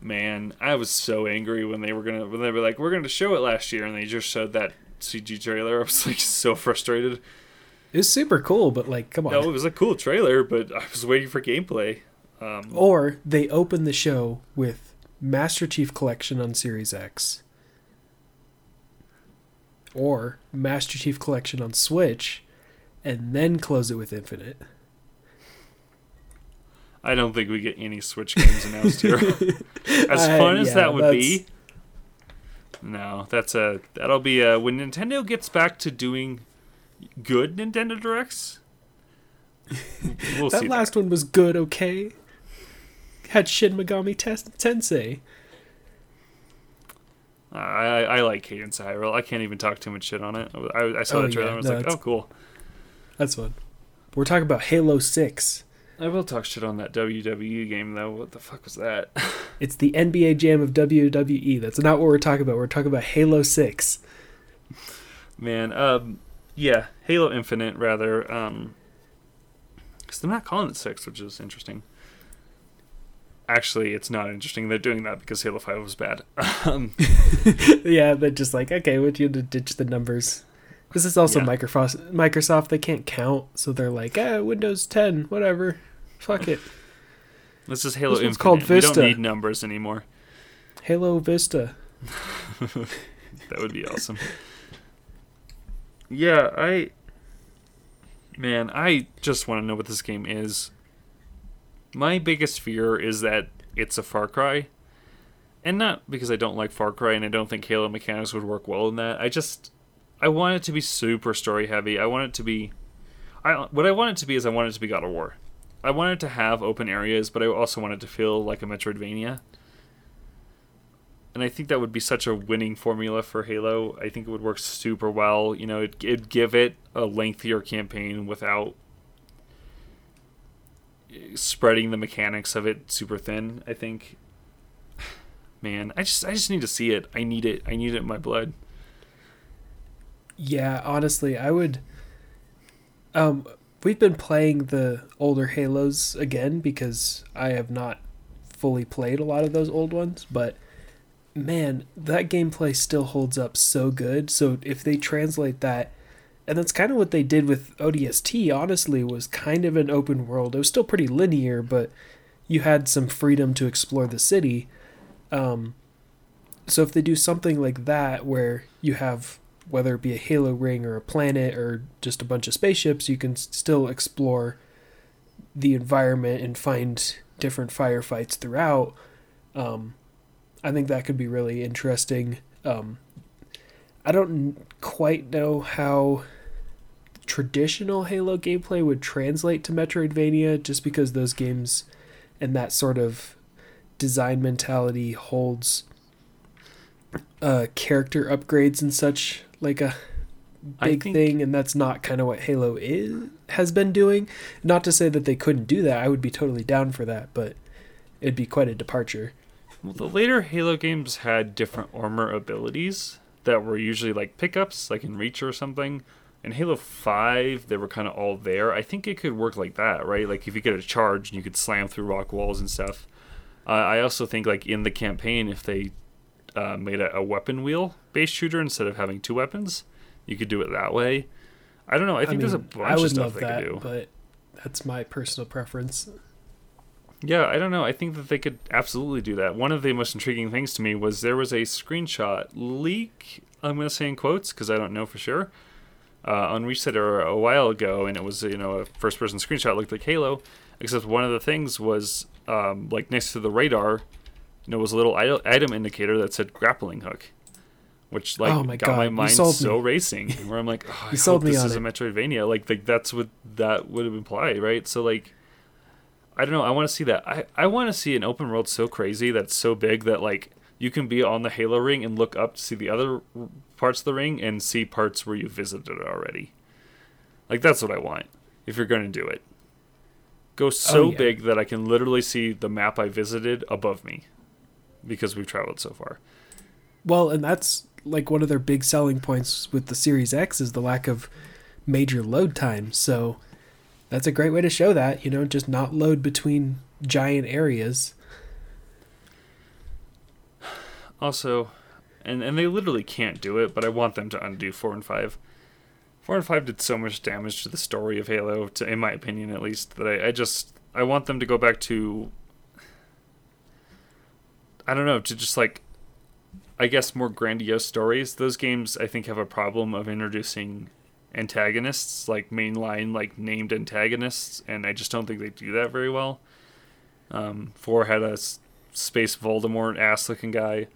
Man, I was so angry when they were gonna when they were like, we're gonna show it last year, and they just showed that CG trailer. I was like so frustrated. It was super cool, but like, come on. No, it was a cool trailer, but I was waiting for gameplay. Um, Or they open the show with Master Chief Collection on Series X. Or Master Chief Collection on Switch and then close it with Infinite. I don't think we get any Switch games announced here. as I- fun as yeah, that would that's- be. No, that's a that'll be a when Nintendo gets back to doing good Nintendo Directs. We'll that last one was good, okay? Had Shin Megami Tensei. I, I I like Cadence Hyrule. I can't even talk too much shit on it. I, I saw Oh, the trailer yeah, and I was no, like, oh cool. That's fun. We're talking about Halo 6. I will talk shit on that WWE game though. What the fuck was that? It's the NBA Jam of WWE. That's not what we're talking about. We're talking about Halo 6. Man, um, yeah, Halo Infinite rather. Um, Because they're not calling it six, which is interesting. Actually, it's not interesting. They're doing that because Halo Five was bad. um, yeah, they're just like, okay, we you to ditch the numbers. This is also Yeah. Microsoft. Microsoft, they can't count, so they're like, eh, Windows 10, whatever. Fuck it. this is Halo This one's Infinite. called We Vista. don't need numbers anymore. Halo Vista. That would be awesome. Yeah, I. Man, I just want to know what this game is. My biggest fear is that it's a Far Cry. And not because I don't like Far Cry and I don't think Halo mechanics would work well in that. I just. I want it to be super story heavy. I want it to be. I, what I want it to be is I want it to be God of War. I want it to have open areas, but I also want it to feel like a Metroidvania and I think that would be such a winning formula for Halo. I think it would work super well. You know, it'd, it'd give it a lengthier campaign without spreading the mechanics of it super thin. I think, man, I just I just need to see it. I need it. I need it in my blood. Yeah, honestly, I would. Um, we've been playing the older Halos again because I have not fully played a lot of those old ones, but man, that gameplay still holds up so good. So if they translate that, and that's kind of what they did with ODST, honestly, was kind of an open world. It was still pretty linear, but you had some freedom to explore the city. Um, so if they do something like that, where you have whether it be a Halo ring or a planet or just a bunch of spaceships, you can still explore the environment and find different firefights throughout. Um, I think that could be really interesting. Um, I don't quite know how traditional Halo gameplay would translate to Metroidvania, just because those games and that sort of design mentality holds uh, character upgrades and such like a big think- thing, and that's not kind of what Halo is has been doing. Not to say that they couldn't do that; I would be totally down for that, but it'd be quite a departure. Well, the later Halo games had different armor abilities that were usually like pickups, like in Reach or something. In Halo 5, they were kind of all there. I think it could work like that, right? Like if you get a charge and you could slam through rock walls and stuff. Uh, I also think like in the campaign, if they uh, made a, a weapon wheel based shooter instead of having two weapons, you could do it that way. I don't know. I think there's a bunch I of stuff love they that, could do. but that's my personal preference. Yeah, I don't know. I think that they could absolutely do that. One of the most intriguing things to me was there was a screenshot leak. I'm going to say in quotes because I don't know for sure. Uh, on ResetEra, while ago, and it was you know a first-person screenshot looked like Halo, except one of the things was um, like next to the radar, you know, was a little item indicator that said grappling hook, which like Oh my got God, my mind so me. racing. Where I'm like, oh, I You hope this is a. Metroidvania. Like, like that's what that would imply, right? So like. I don't know. I want to see that. I, I want to see an open world so crazy that's so big that like you can be on the Halo ring and look up to see the other parts of the ring and see parts where you visited it already. Like that's what I want. If you're going to do it, go oh, so Oh, yeah. big that I can literally see the map I visited above me, because we've traveled so far. Well, and that's like one of their big selling points with the Series X is the lack of major load times. So that's a great way to show that, you know, just not load between giant areas. Also, and and they literally can't do it, but I want them to undo four and five. Four and five did so much damage to the story of Halo, to, in my opinion at least, that I, I just I want them to go back to I don't know, to just like I guess more grandiose stories. Those games I think have a problem of introducing antagonists, like mainline like named antagonists, and I just don't think they do that very well. Um, four had a space Voldemort ass looking guy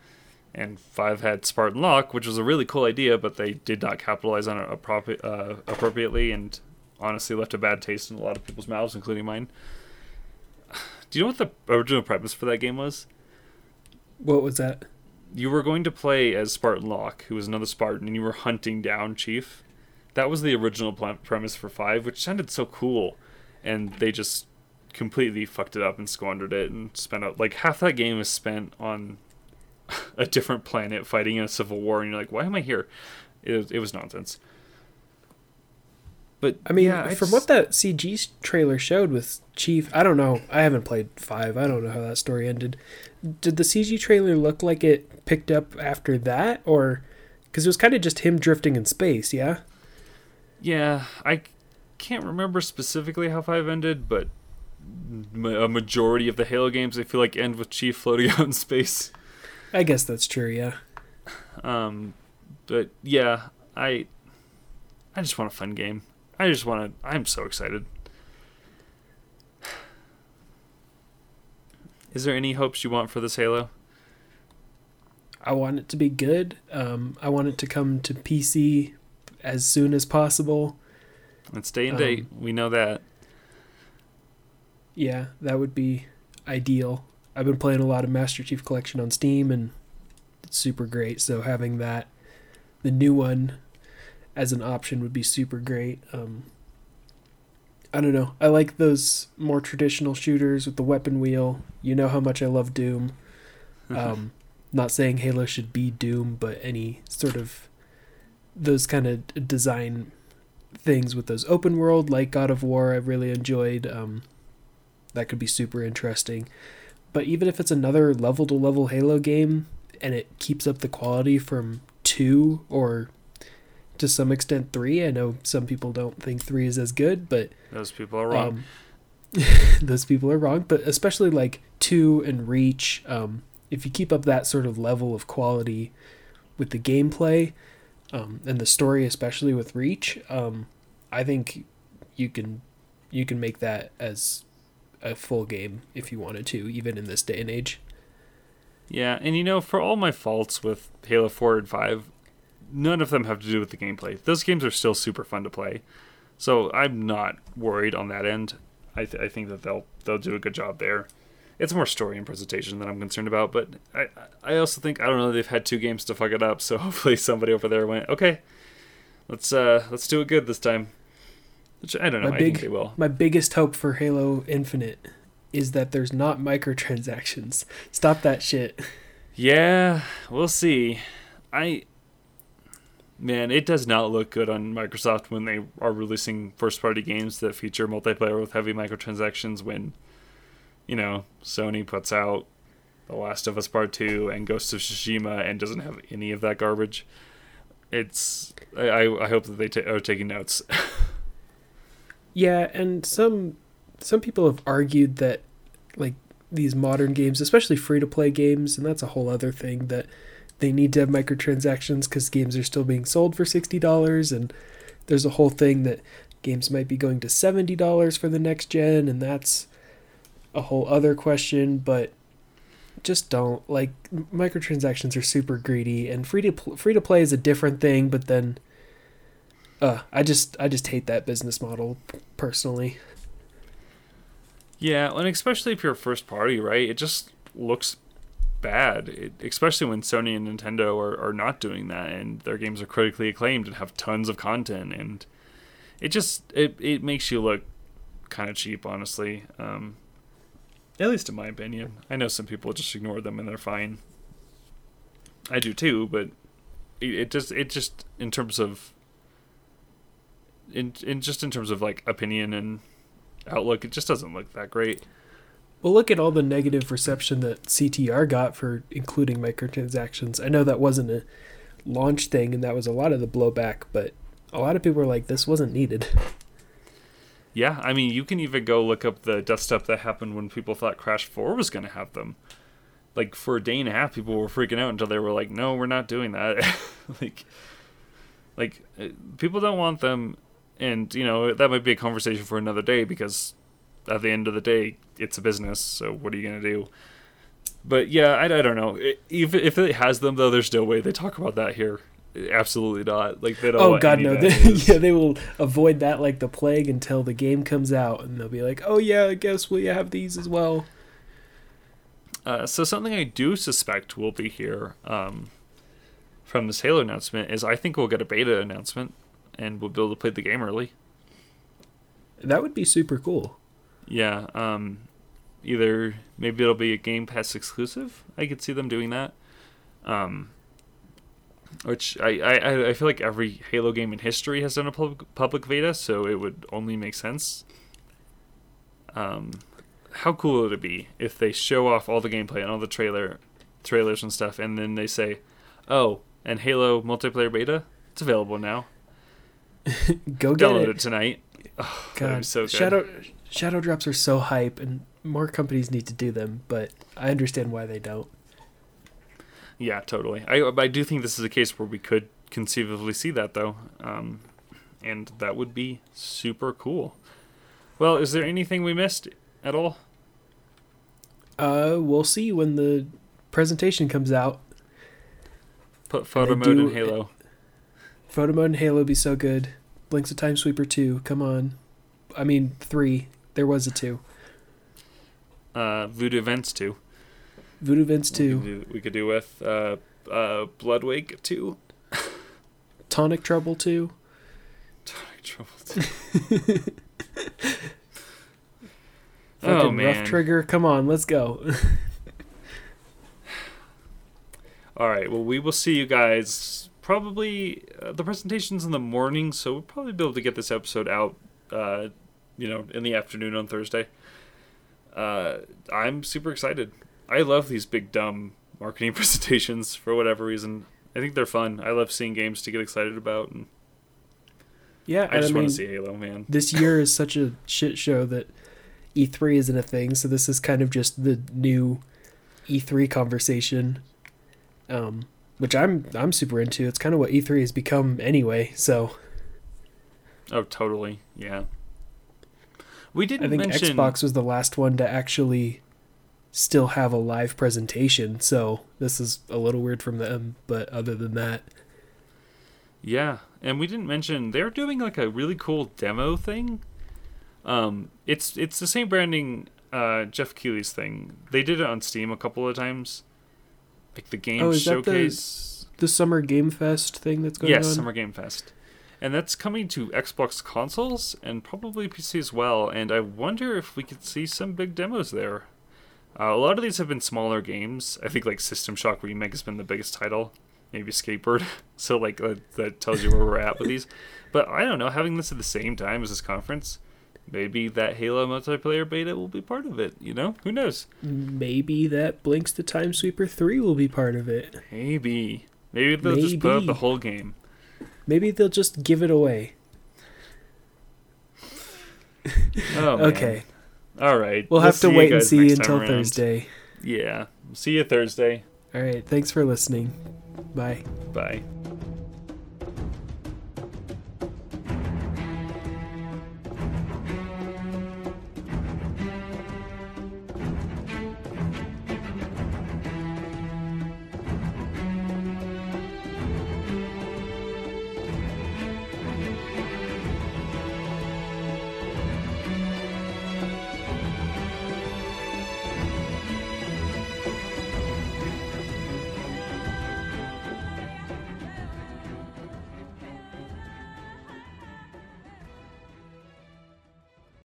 and five had Spartan Locke, which was a really cool idea, but they did not capitalize on it appropi- uh, appropriately, and honestly left a bad taste in a lot of people's mouths, including mine. Do you know what the original premise for that game was? What was that? You were going to play as Spartan Locke, who was another Spartan, and you were hunting down Chief. That was the original pl- premise for five, which sounded so cool, and they just completely fucked it up and squandered it and spent out like half that game is spent on a different planet fighting in a civil war, and you're like, why am I here? It, it was nonsense. but I mean, yeah, from what that CG trailer showed with Chief, I don't know. I haven't played five. I don't know how that story ended. Did the CG trailer look like it picked up after that, or because it was kind of just him drifting in space? Yeah. Yeah, I can't remember specifically how five ended, but a majority of the Halo games I feel like end with Chief floating out in space. I guess that's true. Yeah. Um, but yeah, I I just want a fun game. I just want to. I'm so excited. Is there any hopes you want for this Halo? I want it to be good. Um, I want it to come to PC as soon as possible. It's day and Um, date. We know that. Yeah, that would be ideal. I've been playing a lot of Master Chief Collection on Steam and it's super great. So having that, the new one, as an option would be super great. Um, I don't know. I like those more traditional shooters with the weapon wheel. You know how much I love Doom. Um, not saying Halo should be Doom, but any sort of those kind of design things with those open world like God of War, I've really enjoyed. Um, that could be super interesting. But even if it's another level to level Halo game and it keeps up the quality from two or to some extent three, I know some people don't think three is as good, but Those people are wrong. um, those people are wrong. But especially like two and Reach, um, if you keep up that sort of level of quality with the gameplay um, and the story, especially with Reach, um, I think you can you can make that as a full game if you wanted to, even in this day and age. Yeah, and you know, for all my faults with Halo 4 and 5, none of them have to do with the gameplay. Those games are still super fun to play. So I'm not worried on that end. I, th- I think that they'll they'll do a good job there. It's more story and presentation that I'm concerned about, but I I also think I don't know they've had two games to fuck it up, so hopefully somebody over there went okay, let's uh let's do it good this time. Which I don't know. My I big- think they will. My biggest hope for Halo Infinite is that there's not microtransactions. Stop that shit. Yeah, we'll see. I man, it does not look good on Microsoft when they are releasing first-party games that feature multiplayer with heavy microtransactions. When you know Sony puts out The Last of Us Part Two and Ghost of Tsushima and doesn't have any of that garbage. It's I I hope that they ta- are taking notes. Yeah, and some some people have argued that like these modern games, especially free to play games, and that's a whole other thing that they need to have microtransactions because games are still being sold for sixty dollars, and there's a whole thing that games might be going to seventy dollars for the next gen, and that's a whole other question. But just don't like microtransactions are super greedy, and free to free to play is a different thing. But then, uh, I just I just hate that business model personally. Yeah, and especially if you're first party, right? It just looks bad, it, especially when Sony and Nintendo are, are not doing that, and their games are critically acclaimed and have tons of content, and it just it it makes you look kind of cheap, honestly. Um, at least in my opinion. I know some people just ignore them and they're fine. I do too, but it, it just it just in terms of in in just in terms of like opinion and outlook, it just doesn't look that great. Well, look at all the negative reception that CTR got for including microtransactions. I know that wasn't a launch thing, and that was a lot of the blowback, but a lot of people were like, this wasn't needed. Yeah, I mean, you can even go look up the dust up that happened when people thought Crash 4 was going to have them. Like, for a day and a half, people were freaking out until they were like, no, we're not doing that. like, like uh, people don't want them. And, you know, that might be a conversation for another day because at the end of the day, it's a business. So what are you going to do? But yeah, I, I don't know. If, if it has them, though, there's no way they talk about that here. Absolutely not. Like, they don't Oh god, no! They, yeah, they will avoid that like the plague until the game comes out, and they'll be like, "Oh yeah, I guess we have these as well." Uh, so something I do suspect will be here um, from this Halo announcement is I think we'll get a beta announcement and we'll be able to play the game early. That would be super cool. Yeah, um, either maybe it'll be a Game Pass exclusive. I could see them doing that. Um, which I, I I feel like every Halo game in history has done a public public beta, so it would only make sense. Um, how cool would it be if they show off all the gameplay and all the trailer trailers and stuff, and then they say, "Oh, and Halo multiplayer beta, it's available now. Go get Download it. it tonight." Oh, God, so good. shadow shadow drops are so hype, and more companies need to do them. But I understand why they don't. Yeah, totally. I I do think this is a case where we could conceivably see that though, um, and that would be super cool. Well, is there anything we missed at all? Uh, we'll see when the presentation comes out. Put photo mode do- in Halo. Photo mode in Halo be so good. Blinx of Time Sweeper two. Come on. I mean three. There was a two. Uh, Voodoo Vince 2. Voodoo Vince We two. could do, we could do with uh, uh, Bloodwake two. Tonic Trouble two. Tonic Trouble two. oh man! Rough Trigger. Come on, let's go. All right. Well, we will see you guys probably. Uh, the presentation's in the morning, so we'll probably be able to get this episode out. Uh, you know, in the afternoon on Thursday. Uh, I'm super excited. I love these big dumb marketing presentations for whatever reason. I think they're fun. I love seeing games to get excited about, and yeah, I just I mean, want to see Halo, man. this year is such a shit show that E3 isn't a thing. So this is kind of just the new E3 conversation, um, which I'm I'm super into. It's kind of what E3 has become anyway. So Oh, totally. Yeah. We didn't I think mention Xbox was the last one to actually still have a live presentation. So this is a little weird from them, but other than that, Yeah, and we didn't mention they're doing like a really cool demo thing. Um, it's it's the same branding uh, Geoff Keighley's thing. They did it on Steam a couple of times, like the game Oh, is that the showcase. the Summer Game Fest thing that's going yes, on. Yes, summer Game Fest, and that's coming to Xbox consoles and probably PC as well. And I wonder if we could see some big demos there. Uh, a lot of these have been smaller games. I think like System Shock Remake has been the biggest title. Maybe Skateboard. so like uh, that tells you where we're at with these. But I don't know. Having this at the same time as this conference, maybe that Halo multiplayer beta will be part of it. You know, who knows? Maybe that Blinx the Time Sweeper 3 will be part of it. Maybe. Maybe they'll just put the whole game. Maybe they'll just give it away. Oh. Okay. All right. We'll have to wait and see until. Thursday. Yeah. See you Thursday. All right. Thanks for listening. Bye. Bye.